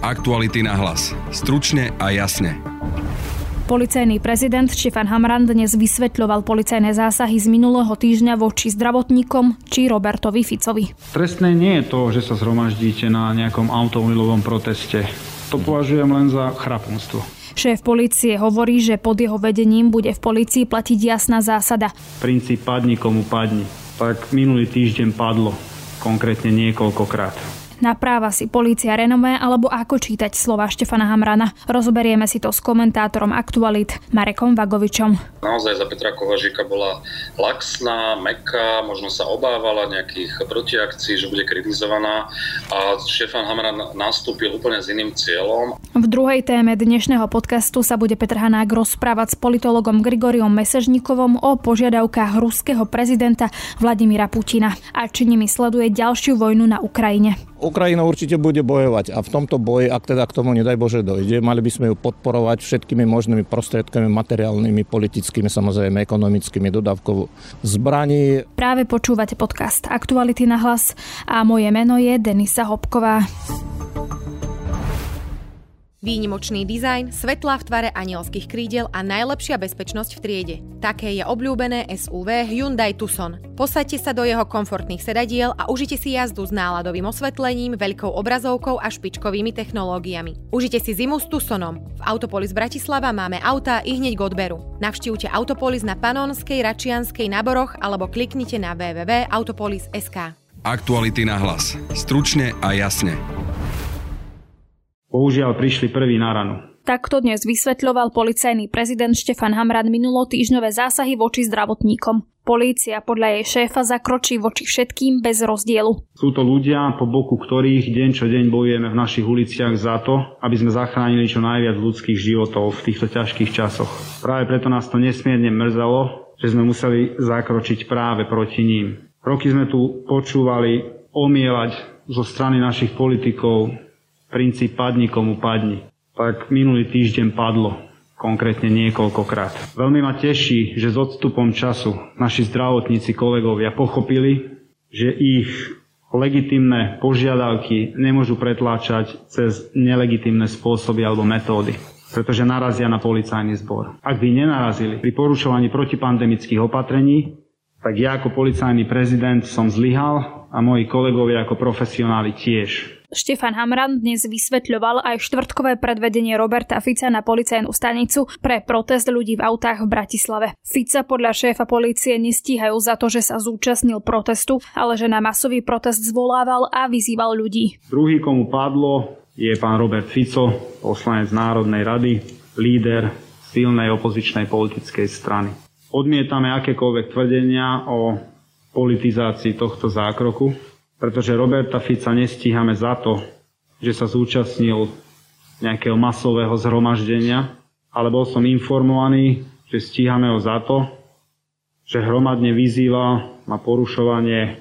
Aktuality na hlas. Stručne a jasne. Policajný prezident Štefan Hamran dnes vysvetľoval policajné zásahy z minulého týždňa voči zdravotníkom či Robertovi Ficovi. Trestné nie je to, že sa zhromaždíte na nejakom automobilovom proteste. To považujem len za chrapunstvo. Šéf policie hovorí, že pod jeho vedením bude v policii platiť jasná zásada. Princíp padni komu padni. Tak minulý týždeň padlo, konkrétne niekoľkokrát. Napráva si policia renomé alebo ako čítať slova Štefana Hamrana. Rozoberieme si to s komentátorom Aktualit Marekom Vagovičom. Naozaj za Petra Kovažika bola laxná, meká, možno sa obávala nejakých protiakcií, že bude kritizovaná a Štefan Hamran nastúpil úplne s iným cieľom. V druhej téme dnešného podcastu sa bude Petr Hanák rozprávať s politologom Grigoriom Mesežnikovom o požiadavkách ruského prezidenta Vladimíra Putina a či nimi sleduje ďalšiu vojnu na Ukrajine. Ukrajina určite bude bojovať a v tomto boji, ak teda k tomu nedaj Bože dojde, mali by sme ju podporovať všetkými možnými prostriedkami, materiálnymi, politickými, samozrejme ekonomickými, dodávkou zbraní. Práve počúvate podcast Aktuality na hlas a moje meno je Denisa Hopková. Výnimočný dizajn, svetlá v tvare anielských krídel a najlepšia bezpečnosť v triede. Také je obľúbené SUV Hyundai Tucson. Posaďte sa do jeho komfortných sedadiel a užite si jazdu s náladovým osvetlením, veľkou obrazovkou a špičkovými technológiami. Užite si zimu s Tucsonom. V Autopolis Bratislava máme autá i hneď k odberu. Navštívte Autopolis na Panonskej, Račianskej, Naboroch alebo kliknite na www.autopolis.sk. Aktuality na hlas. Stručne a jasne. Bohužiaľ prišli prvý na ranu. Takto dnes vysvetľoval policajný prezident Štefan Hamran minulotýžňové zásahy voči zdravotníkom. Polícia podľa jej šéfa zakročí voči všetkým bez rozdielu. Sú to ľudia, po boku ktorých deň čo deň bojujeme v našich uliciach za to, aby sme zachránili čo najviac ľudských životov v týchto ťažkých časoch. Práve preto nás to nesmierne mrzelo, že sme museli zakročiť práve proti ním. Roky sme tu počúvali omielať zo strany našich politikov princíp padni komu padni. Tak minulý týždeň padlo konkrétne niekoľkokrát. Veľmi ma teší, že s odstupom času naši zdravotníci kolegovia pochopili, že ich legitimné požiadavky nemôžu pretláčať cez nelegitimné spôsoby alebo metódy pretože narazia na policajný zbor. Ak by nenarazili pri porušovaní protipandemických opatrení, tak ja ako policajný prezident som zlyhal a moji kolegovia ako profesionáli tiež. Štefan Hamran dnes vysvetľoval aj štvrtkové predvedenie Roberta Fica na policajnú stanicu pre protest ľudí v autách v Bratislave. Fica podľa šéfa policie nestíhajú za to, že sa zúčastnil protestu, ale že na masový protest zvolával a vyzýval ľudí. Druhý, komu padlo, je pán Robert Fico, poslanec Národnej rady, líder silnej opozičnej politickej strany. Odmietame akékoľvek tvrdenia o politizácii tohto zákroku, pretože Roberta Fica nestíhame za to, že sa zúčastnil nejakého masového zhromaždenia, ale bol som informovaný, že stíhame ho za to, že hromadne vyzýva na porušovanie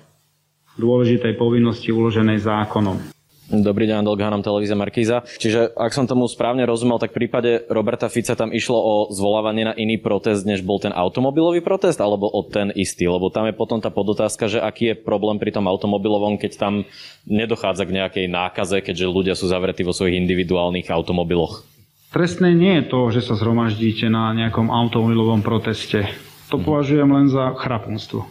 dôležitej povinnosti uloženej zákonom. Dobrý deň, Andel Ghanom, televízia Markíza. Čiže ak som tomu správne rozumel, tak v prípade Roberta Fica tam išlo o zvolávanie na iný protest, než bol ten automobilový protest, alebo o ten istý? Lebo tam je potom tá podotázka, že aký je problém pri tom automobilovom, keď tam nedochádza k nejakej nákaze, keďže ľudia sú zavretí vo svojich individuálnych automobiloch. Trestné nie je to, že sa zhromaždíte na nejakom automobilovom proteste. To mhm. považujem len za chrapunstvo.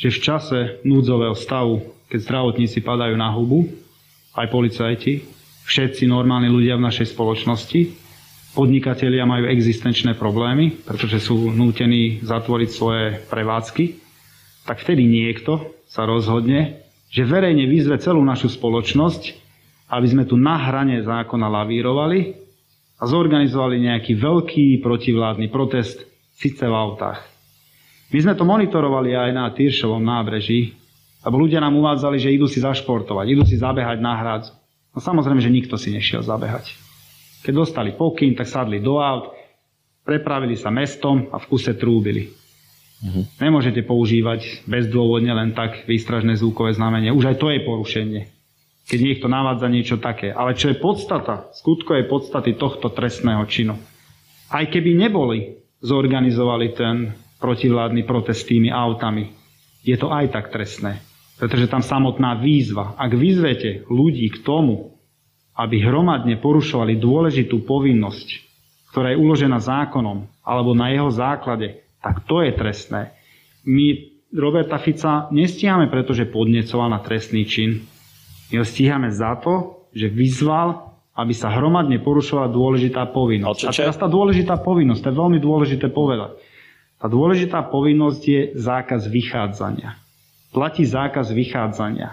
Že v čase núdzového stavu, keď zdravotníci padajú na hubu, aj policajti, všetci normálni ľudia v našej spoločnosti. Podnikatelia majú existenčné problémy, pretože sú nútení zatvoriť svoje prevádzky. Tak vtedy niekto sa rozhodne, že verejne vyzve celú našu spoločnosť, aby sme tu na hrane zákona lavírovali a zorganizovali nejaký veľký protivládny protest síce v autách. My sme to monitorovali aj na Tyršovom nábreží, lebo ľudia nám uvádzali, že idú si zašportovať, idú si zabehať na hradzu. No samozrejme, že nikto si nešiel zabehať. Keď dostali pokyn, tak sadli do aut, prepravili sa mestom a v kuse trúbili. Uh-huh. Nemôžete používať bezdôvodne len tak výstražné zvukové znamenie. Už aj to je porušenie. Keď niekto navádza niečo také. Ale čo je podstata, skutkovej podstaty tohto trestného činu. Aj keby neboli zorganizovali ten protivládny protest tými autami, je to aj tak trestné. Pretože tam samotná výzva. Ak vyzvete ľudí k tomu, aby hromadne porušovali dôležitú povinnosť, ktorá je uložená zákonom alebo na jeho základe, tak to je trestné. My Roberta Fica nestíhame, pretože podnecoval na trestný čin. My ho stíhame za to, že vyzval, aby sa hromadne porušovala dôležitá povinnosť. A teraz tá dôležitá povinnosť, to je veľmi dôležité povedať. Tá dôležitá povinnosť je zákaz vychádzania. Platí zákaz vychádzania.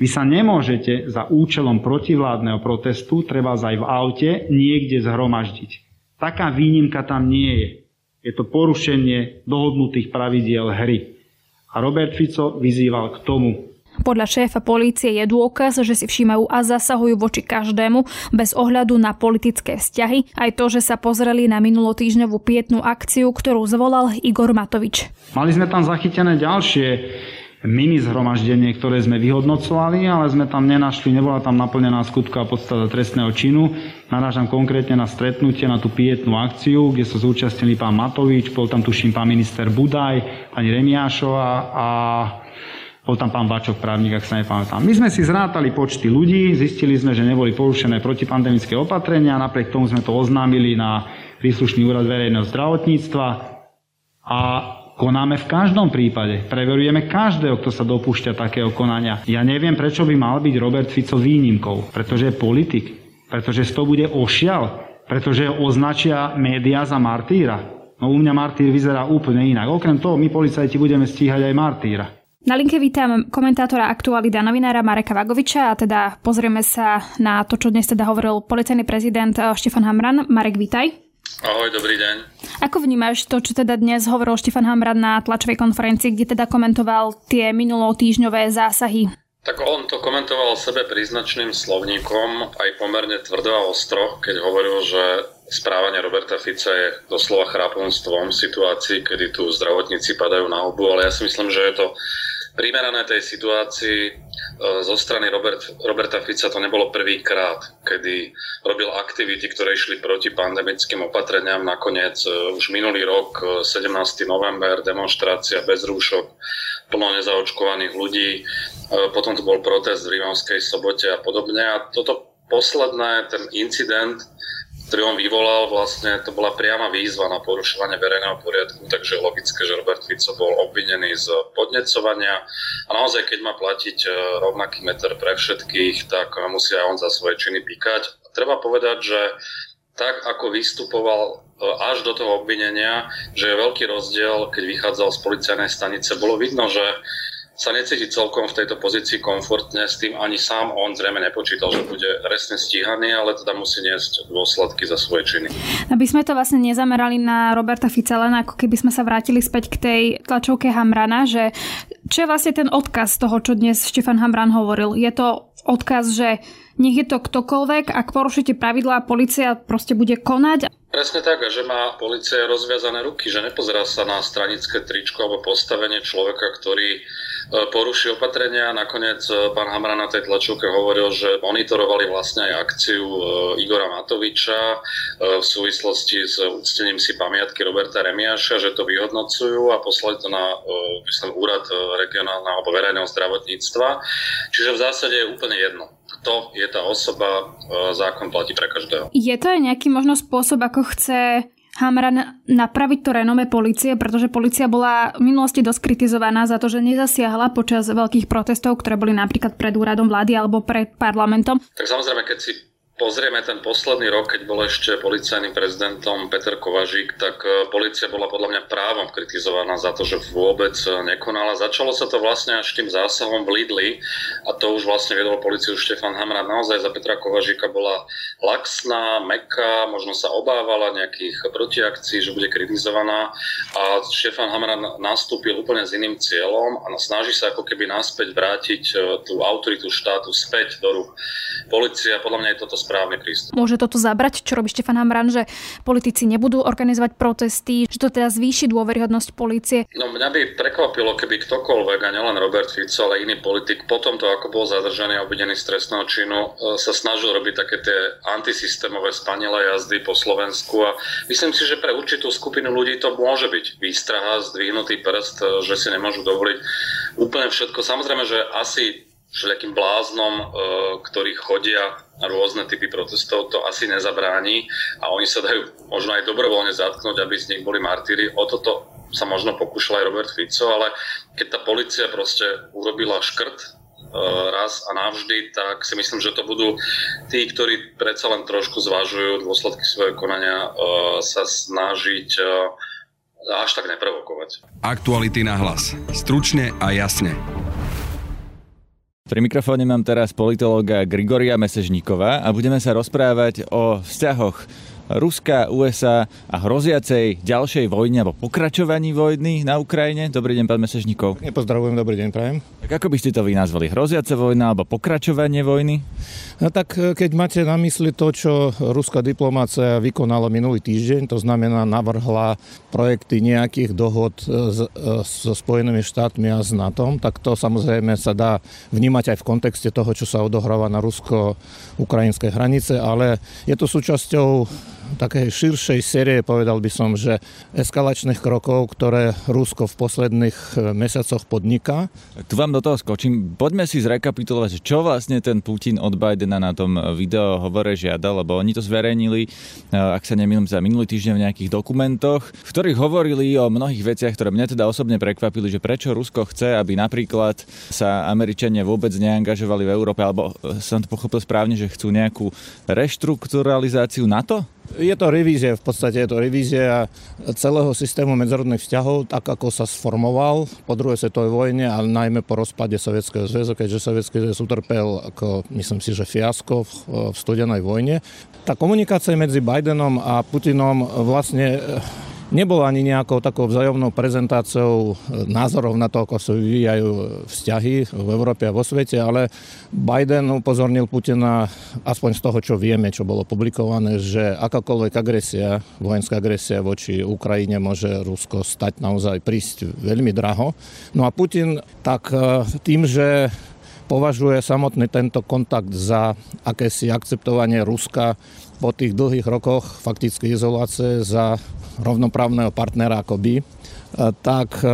Vy sa nemôžete za účelom protivládneho protestu, treba aj v aute, niekde zhromaždiť. Taká výnimka tam nie je. Je to porušenie dohodnutých pravidiel hry. A Robert Fico vyzýval k tomu, podľa šéfa polície je dôkaz, že si všímajú a zasahujú voči každému bez ohľadu na politické vzťahy. Aj to, že sa pozreli na minulotýžňovú pietnú akciu, ktorú zvolal Igor Matovič. Mali sme tam zachytené ďalšie mini zhromaždenie, ktoré sme vyhodnocovali, ale sme tam nenašli, nebola tam naplnená skutková podstata trestného činu. Narážam konkrétne na stretnutie, na tú pietnú akciu, kde sa zúčastnili pán Matovič, bol tam tuším pán minister Budaj, pani Remiášová a bol tam pán Bačok, právnik, ak sa nepamätám. My sme si zrátali počty ľudí, zistili sme, že neboli porušené protipandemické opatrenia, napriek tomu sme to oznámili na príslušný úrad verejného zdravotníctva a Konáme v každom prípade. Preverujeme každého, kto sa dopúšťa takého konania. Ja neviem, prečo by mal byť Robert Fico výnimkou. Pretože je politik. Pretože z toho bude ošial. Pretože označia médiá za martýra. No u mňa martýr vyzerá úplne inak. Okrem toho, my policajti budeme stíhať aj martýra. Na linke vítam komentátora Aktualita novinára Mareka Vagoviča a teda pozrieme sa na to, čo dnes teda hovoril policajný prezident eh, Štefan Hamran. Marek, vítaj. Ahoj, dobrý deň. Ako vnímaš to, čo teda dnes hovoril Štefan Hamrad na tlačovej konferencii, kde teda komentoval tie minulotýžňové zásahy? Tak on to komentoval sebe príznačným slovníkom, aj pomerne tvrdo a ostro, keď hovoril, že správanie Roberta Fica je doslova chrápunstvom v situácii, kedy tu zdravotníci padajú na hubu, ale ja si myslím, že je to primerané tej situácii e, zo strany Robert, Roberta Fica to nebolo prvýkrát, kedy robil aktivity, ktoré išli proti pandemickým opatreniam. Nakoniec e, už minulý rok, 17. E, november, demonstrácia bez rúšok, plno nezaočkovaných ľudí, potom tu bol protest v Rímavskej sobote a podobne. A toto posledné, ten incident, ktorý on vyvolal, vlastne to bola priama výzva na porušovanie verejného poriadku, takže logické, že Robert Fico bol obvinený z podnecovania a naozaj, keď má platiť e, rovnaký meter pre všetkých, tak musí aj on za svoje činy píkať. Treba povedať, že tak ako vystupoval e, až do toho obvinenia, že je veľký rozdiel, keď vychádzal z policajnej stanice, bolo vidno, že sa necíti celkom v tejto pozícii komfortne, s tým ani sám on zrejme nepočítal, že bude resne stíhaný, ale teda musí niesť dôsledky za svoje činy. Aby sme to vlastne nezamerali na Roberta Fica, ako keby sme sa vrátili späť k tej tlačovke Hamrana, že čo je vlastne ten odkaz toho, čo dnes Štefan Hamran hovoril? Je to odkaz, že nech je to ktokoľvek, ak porušíte pravidlá, policia proste bude konať. Presne tak, že má policia rozviazané ruky, že nepozerá sa na stranické tričko alebo postavenie človeka, ktorý E, poruší opatrenia. Nakoniec e, pán Hamra na tej tlačovke hovoril, že monitorovali vlastne aj akciu e, Igora Matoviča v súvislosti s úctením si pamiatky Roberta Remiaša, že to vyhodnocujú a poslali to na myslím, úrad regionálneho alebo verejného zdravotníctva. Čiže v zásade je úplne jedno kto je tá osoba, zákon platí pre každého. Je to aj nejaký možno spôsob, ako chce Hamran napraviť to renome policie, pretože policia bola v minulosti dosť kritizovaná za to, že nezasiahla počas veľkých protestov, ktoré boli napríklad pred úradom vlády alebo pred parlamentom. Tak samozrejme, keď si pozrieme ten posledný rok, keď bol ešte policajným prezidentom Peter Kovažík, tak e, policia bola podľa mňa právom kritizovaná za to, že vôbec e, nekonala. Začalo sa to vlastne až tým zásahom v Lidli a to už vlastne viedol policiu Štefan Hamra. Naozaj za Petra Kovažíka bola laxná, meká, možno sa obávala nejakých protiakcií, že bude kritizovaná a Štefan Hamra nastúpil úplne s iným cieľom a snaží sa ako keby naspäť vrátiť e, tú autoritu štátu späť do rúk. Polícia, podľa mňa je toto správny prístup. Môže toto zabrať, čo robí Štefan Hamran, že politici nebudú organizovať protesty, že to teda zvýši dôveryhodnosť policie? No mňa by prekvapilo, keby ktokoľvek, a nielen Robert Fico, ale iný politik, po tomto, ako bol zadržaný a obvinený z trestného činu, e, sa snažil robiť také tie antisystémové spanilé jazdy po Slovensku a myslím si, že pre určitú skupinu ľudí to môže byť výstraha, zdvihnutý prst, e, že si nemôžu dovoliť úplne všetko. Samozrejme, že asi všelijakým bláznom, e, ktorí chodia na rôzne typy protestov, to asi nezabráni a oni sa dajú možno aj dobrovoľne zatknúť, aby z nich boli martíri. O toto sa možno pokúšal aj Robert Fico, ale keď tá policia proste urobila škrt e, raz a navždy, tak si myslím, že to budú tí, ktorí predsa len trošku zvažujú dôsledky svojho konania, e, sa snažiť až tak neprovokovať. Aktuality na hlas. Stručne a jasne. Pri mikrofóne mám teraz politológa Grigoria Mesežníková a budeme sa rozprávať o vzťahoch Ruska, USA a hroziacej ďalšej vojne alebo pokračovaní vojny na Ukrajine. Dobrý deň, pán Mesežníkov. Nepozdravujem, dobrý deň, prajem. Tak ako by ste to vy nazvali? Hroziace vojna alebo pokračovanie vojny? No tak e, keď máte na mysli to, čo ruská diplomácia vykonala minulý týždeň, to znamená navrhla projekty nejakých dohod e, e, so Spojenými štátmi a s NATO, tak to samozrejme sa dá vnímať aj v kontexte toho, čo sa odohráva na rusko-ukrajinskej hranice, ale je to súčasťou takej širšej série, povedal by som, že eskalačných krokov, ktoré Rusko v posledných e, mesiacoch podniká. Tu vám do toho skočím. Poďme si zrekapitulovať, čo vlastne ten Putin od Bidena na tom video hovore žiadal, lebo oni to zverejnili, e, ak sa nemýlim, za minulý týždeň v nejakých dokumentoch, v ktorých hovorili o mnohých veciach, ktoré mňa teda osobne prekvapili, že prečo Rusko chce, aby napríklad sa Američania vôbec neangažovali v Európe, alebo e, som to pochopil správne, že chcú nejakú reštrukturalizáciu NATO? Je to revízia, v podstate je to revízia celého systému medzinárodných vzťahov, tak ako sa sformoval po druhej svetovej vojne, ale najmä po rozpade Sovietskeho zväzu, keďže Sovietský zväz utrpel, ako myslím si, že fiasko v, v studenej vojne. Tá komunikácia medzi Bidenom a Putinom vlastne Nebolo ani nejakou takou vzájomnou prezentáciou e, názorov na to, ako sa vyvíjajú vzťahy v Európe a vo svete, ale Biden upozornil Putina, aspoň z toho, čo vieme, čo bolo publikované, že akákoľvek agresia, vojenská agresia voči Ukrajine môže Rusko stať naozaj prísť veľmi draho. No a Putin tak e, tým, že považuje samotný tento kontakt za akési akceptovanie Ruska po tých dlhých rokoch fakticky izolácie za rovnoprávneho partnera ako by, e, tak e,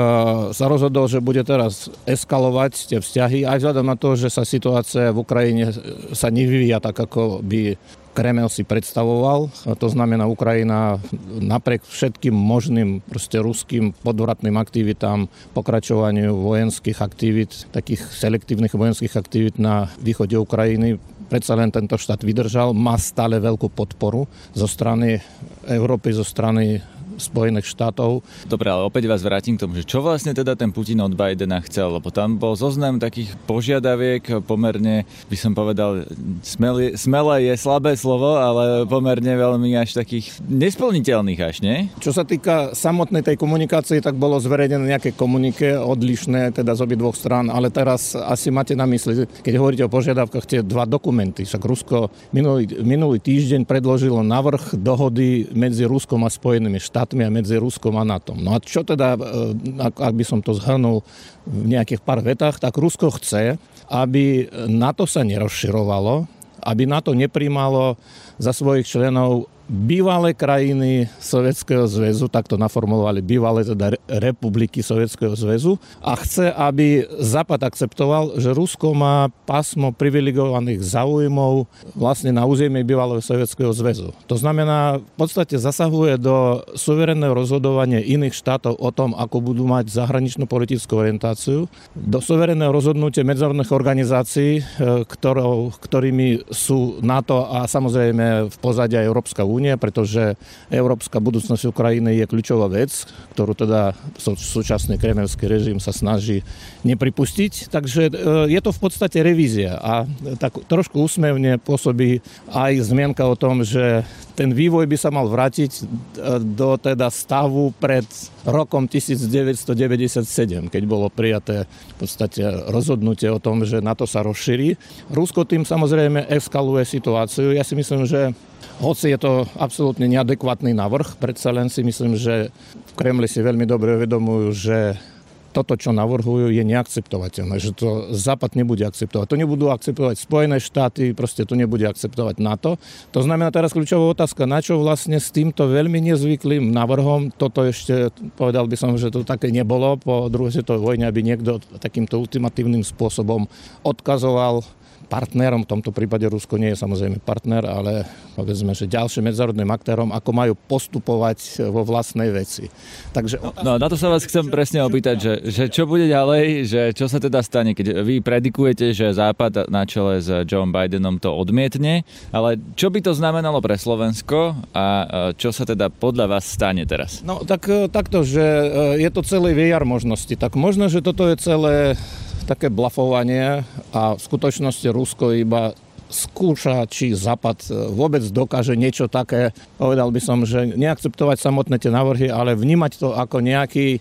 sa rozhodol, že bude teraz eskalovať tie vzťahy, aj vzhľadom na to, že sa situácia v Ukrajine sa nevyvíja tak, ako by Kremel si predstavoval. To znamená, Ukrajina napriek všetkým možným proste ruským podvratným aktivitám, pokračovaniu vojenských aktivít, takých selektívnych vojenských aktivít na východe Ukrajiny, predsa len tento štát vydržal, má stále veľkú podporu zo strany Európy, zo strany Spojených štátov. Dobre, ale opäť vás vrátim k tomu, že čo vlastne teda ten Putin od Bidena chcel, lebo tam bol zoznam takých požiadaviek pomerne, by som povedal, smelé, smelé je slabé slovo, ale pomerne veľmi až takých nesplniteľných až, nie? Čo sa týka samotnej tej komunikácie, tak bolo zverejnené nejaké komunike odlišné teda z obi dvoch strán, ale teraz asi máte na mysli, keď hovoríte o požiadavkách, tie dva dokumenty. Však Rusko minulý, minulý týždeň predložilo navrh dohody medzi Ruskom a Spojenými štátmi štátmi a medzi Ruskom a NATO. No a čo teda, e, ak by som to zhrnul v nejakých pár vetách, tak Rusko chce, aby NATO sa nerozširovalo, aby NATO nepríjmalo za svojich členov bývalé krajiny Sovietskeho zväzu, takto naformulovali bývalé teda republiky Sovietskeho zväzu a chce, aby Západ akceptoval, že Rusko má pásmo privilegovaných záujmov vlastne na území bývalého Sovietskeho zväzu. To znamená, v podstate zasahuje do suverénneho rozhodovania iných štátov o tom, ako budú mať zahraničnú politickú orientáciu, do suverénneho rozhodnutia medzinárodných organizácií, e, ktorou, ktorými sú NATO a samozrejme v pozadí aj Európska únia, pretože európska budúcnosť Ukrajiny je kľúčová vec, ktorú teda súčasný kremelský režim sa snaží nepripustiť. Takže e, je to v podstate revízia a tak trošku úsmevne pôsobí aj zmienka o tom, že ten vývoj by sa mal vrátiť e, do teda stavu pred rokom 1997, keď bolo prijaté v podstate rozhodnutie o tom, že NATO sa rozšíri. Rusko tým samozrejme eskaluje situáciu. Ja si myslím, že hoci je to absolútne neadekvátny návrh, predsa len si myslím, že v Kremli si veľmi dobre uvedomujú, že toto, čo navrhujú, je neakceptovateľné, že to Západ nebude akceptovať. To nebudú akceptovať Spojené štáty, proste to nebude akceptovať NATO. To znamená teraz kľúčová otázka, na čo vlastne s týmto veľmi nezvyklým navrhom, toto ešte, povedal by som, že to také nebolo po druhej svetovej vojne, aby niekto takýmto ultimatívnym spôsobom odkazoval partnerom, v tomto prípade Rusko nie je samozrejme partner, ale povedzme, že ďalším medzárodným aktérom, ako majú postupovať vo vlastnej veci. Takže... No, na to sa vás chcem presne opýtať, že, že čo bude ďalej, že čo sa teda stane, keď vy predikujete, že Západ na čele s Joe Bidenom to odmietne, ale čo by to znamenalo pre Slovensko a čo sa teda podľa vás stane teraz? No tak takto, že e, je to celé VR možnosti, tak možno, že toto je celé také blafovanie a v skutočnosti Rusko iba skúša, či Západ e, vôbec dokáže niečo také, povedal by som, že neakceptovať samotné tie návrhy, ale vnímať to ako nejaký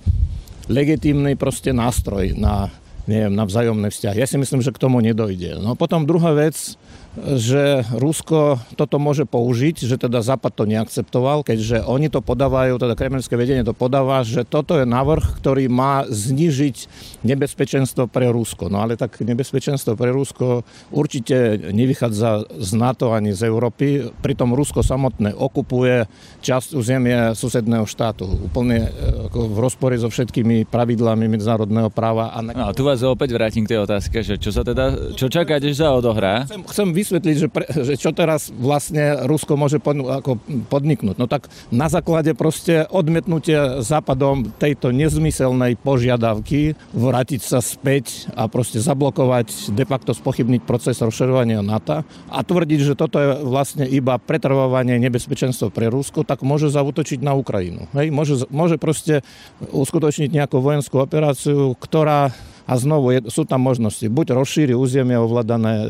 legitímny proste nástroj na, neviem, na vzájomné vzťahy. Ja si myslím, že k tomu nedojde. No potom druhá vec, že Rusko toto môže použiť, že teda Západ to neakceptoval, keďže oni to podávajú, teda kremelské vedenie to podáva, že toto je návrh, ktorý má znižiť nebezpečenstvo pre Rusko. No ale tak nebezpečenstvo pre Rusko určite nevychádza z NATO ani z Európy. Pritom Rusko samotné okupuje časť územia susedného štátu. Úplne e, v rozpore so všetkými pravidlami medzinárodného práva. A, na... no, a tu vás opäť vrátim k tej otázke, že čo sa teda, čo čakáte, že sa odohrá? Chcem, chcem vysvetliť, že, pre, že čo teraz vlastne Rusko môže pod, ako podniknúť. No tak na základe proste odmietnutia západom tejto nezmyselnej požiadavky vrátiť sa späť a proste zablokovať, de facto spochybniť proces rozširovania NATO a tvrdiť, že toto je vlastne iba pretrvávanie nebezpečenstva pre Rusko, tak môže zautočiť na Ukrajinu. Hej? Môže, môže proste uskutočniť nejakú vojenskú operáciu, ktorá a znovu je, sú tam možnosti. Buď rozšíri územie ovládané e,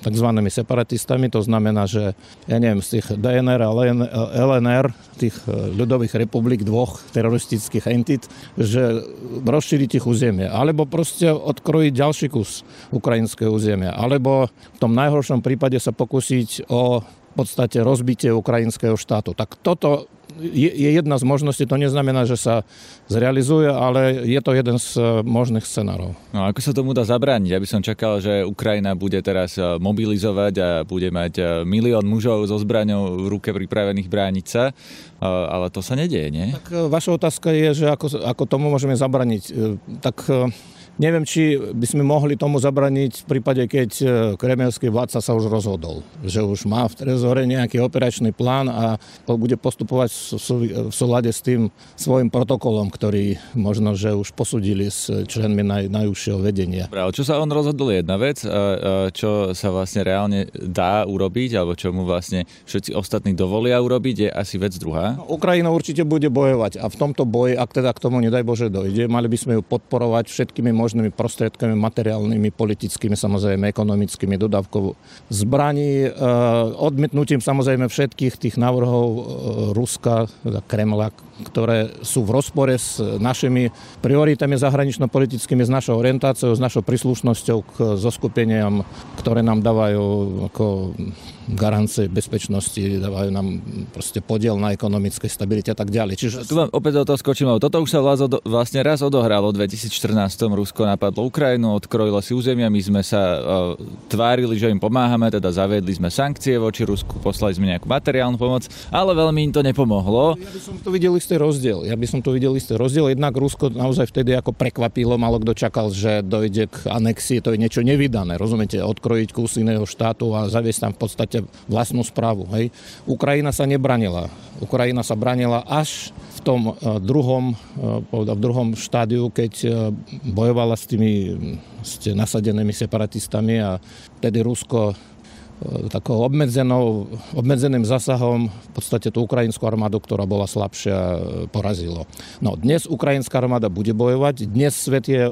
tzv. separatistami, to znamená, že ja neviem, z tých DNR a LNR, tých e, ľudových republik, dvoch teroristických entit, že rozšíriť ich územie. Alebo proste odkrojiť ďalší kus ukrajinského územia. Alebo v tom najhoršom prípade sa pokúsiť o v podstate rozbitie ukrajinského štátu. Tak toto je, je jedna z možností, to neznamená, že sa zrealizuje, ale je to jeden z eh, možných scenárov. No ako sa tomu dá zabrániť? Ja by som čakal, že Ukrajina bude teraz eh, mobilizovať a bude mať eh, milión mužov so zbraňou v ruke pripravených brániť sa, ale to sa nedieje, nie? Tak vaša otázka je, že ako, ako tomu môžeme zabraniť. Tak Neviem, či by sme mohli tomu zabraniť v prípade, keď e, kremelský vládca sa už rozhodol, že už má v trezore nejaký operačný plán a bude postupovať v súlade s tým svojim protokolom, ktorý možno, že už posudili s členmi naj, najúžšieho vedenia. Dobre, čo sa on rozhodol je jedna vec, čo sa vlastne reálne dá urobiť, alebo čo mu vlastne všetci ostatní dovolia urobiť, je asi vec druhá. No, Ukrajina určite bude bojovať a v tomto boji, ak teda k tomu nedaj Bože dojde, mali by sme ju podporovať všetkými možnými prostriedkami, materiálnymi, politickými, samozrejme ekonomickými, dodávkou zbraní, e, odmietnutím samozrejme všetkých tých návrhov e, Ruska, teda Kremla, ktoré sú v rozpore s našimi prioritami zahranično-politickými, s našou orientáciou, s našou príslušnosťou k zoskupeniam, ktoré nám dávajú ako garancie bezpečnosti, dávajú nám proste podiel na ekonomickej stabilite a tak ďalej. Čiže... Tu vám opäť do toho skočím, toto už sa vlastne raz odohralo. V 2014 Rusko napadlo Ukrajinu, odkrojilo si územia, my sme sa uh, tvárili, že im pomáhame, teda zaviedli sme sankcie voči Rusku, poslali sme nejakú materiálnu pomoc, ale veľmi im to nepomohlo. Ja by som tu videl istý rozdiel. Ja by som tu videl istý rozdiel. Jednak Rusko naozaj vtedy ako prekvapilo, malo kto čakal, že dojde k anexii, to je niečo nevydané. Rozumiete, odkrojiť kus iného štátu a zaviesť tam v podstate vlastnú správu. Hej. Ukrajina sa nebranila. Ukrajina sa branila až v tom e, druhom, e, v druhom štádiu, keď e, bojovala s tými s nasadenými separatistami a tedy Rusko takou obmedzenou, obmedzeným zasahom v podstate tú ukrajinskú armádu, ktorá bola slabšia, porazilo. No dnes ukrajinská armáda bude bojovať, dnes svet je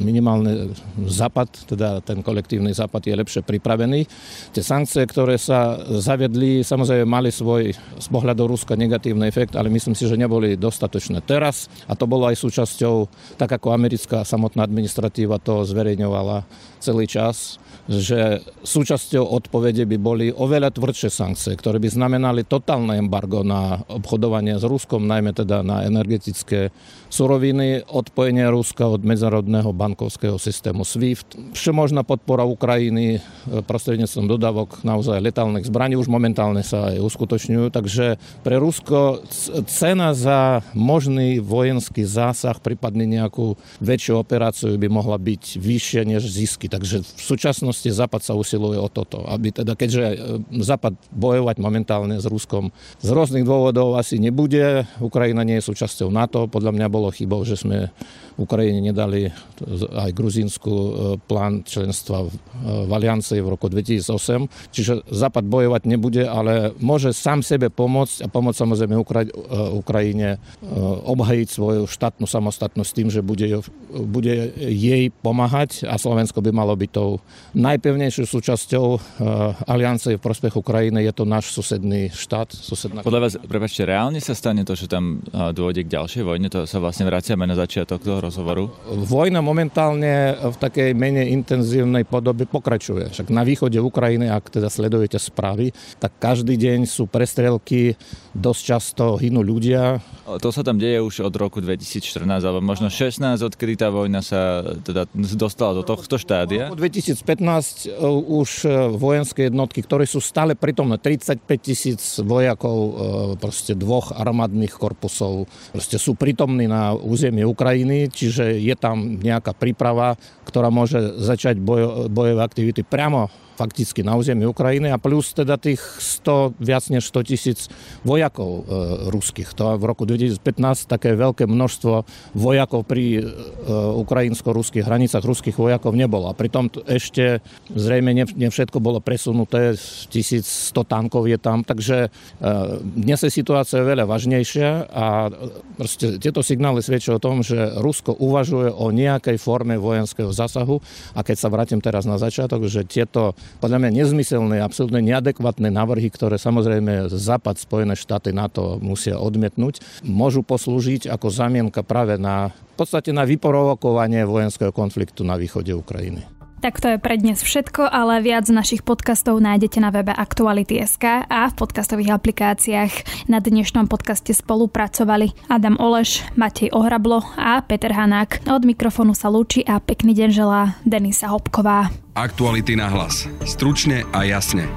minimálne Západ, teda ten kolektívny Západ je lepšie pripravený. Tie sankcie, ktoré sa zavedli, samozrejme mali svoj z pohľadu Ruska negatívny efekt, ale myslím si, že neboli dostatočné teraz a to bolo aj súčasťou, tak ako americká samotná administratíva to zverejňovala celý čas, že súčasťou odpovede by boli oveľa tvrdšie sankcie, ktoré by znamenali totálne embargo na obchodovanie s Ruskom, najmä teda na energetické suroviny, odpojenie Ruska od medzinárodného bankovského systému SWIFT, všemožná podpora Ukrajiny e, prostredníctvom dodávok naozaj letálnych zbraní už momentálne sa aj uskutočňujú, takže pre Rusko cena za možný vojenský zásah, prípadne nejakú väčšiu operáciu by mohla byť vyššia než zisky. Takže v súčasnosti proste Západ sa usiluje o toto. Aby teda, keďže e, Západ bojovať momentálne s Ruskom z rôznych dôvodov asi nebude, Ukrajina nie je súčasťou NATO, podľa mňa bolo chybou, že sme Ukrajine nedali aj Gruzínsku e, plán členstva v Aliancii v roku 2008. Čiže Západ bojovať nebude, ale môže sám sebe pomôcť a pomôcť samozrejme e, Ukrajine obhajiť svoju štátnu samostatnosť tým, že bude, bude jej pomáhať a Slovensko by malo byť tou najpevnejšou súčasťou aliancie v prospech Ukrajiny je to náš susedný štát. Susedná... Podľa vás, prepačte, reálne sa stane to, že tam dôjde k ďalšej vojne? To sa vlastne vraciame na začiatok toho rozhovoru. Vojna momentálne v takej menej intenzívnej podobe pokračuje. Však na východe Ukrajiny, ak teda sledujete správy, tak každý deň sú prestrelky, dosť často hynú ľudia. To sa tam deje už od roku 2014, alebo možno 16, odkedy tá vojna sa teda dostala do tohto štádia? Od 2015 E, už e, vojenské jednotky, ktoré sú stále pritomné. 35 tisíc vojakov e, proste dvoch armádnych korpusov proste sú pritomní na území Ukrajiny, čiže je tam nejaká príprava, ktorá môže začať bojo, bojové aktivity priamo fakticky na území Ukrajiny a plus teda tých 100, viac než 100 tisíc vojakov e, ruských. To v roku 2015 také veľké množstvo vojakov pri e, ukrajinsko-ruských hranicách ruských vojakov nebolo. A pritom ešte zrejme ne, ne všetko bolo presunuté, 1100 tankov je tam, takže e, dnes je situácia veľa vážnejšia a proste tieto signály svedčia o tom, že Rusko uvažuje o nejakej forme vojenského zásahu a keď sa vrátim teraz na začiatok, že tieto podľa mňa nezmyselné, absolútne neadekvátne návrhy, ktoré samozrejme Západ, Spojené štáty NATO musia odmietnúť, môžu poslúžiť ako zamienka práve na v podstate na vyprovokovanie vojenského konfliktu na východe Ukrajiny. Tak to je pre dnes všetko, ale viac našich podcastov nájdete na webe Aktuality.sk a v podcastových aplikáciách. Na dnešnom podcaste spolupracovali Adam Oleš, Matej Ohrablo a Peter Hanák. Od mikrofónu sa lúči a pekný deň želá Denisa Hopková. Aktuality na hlas. Stručne a jasne.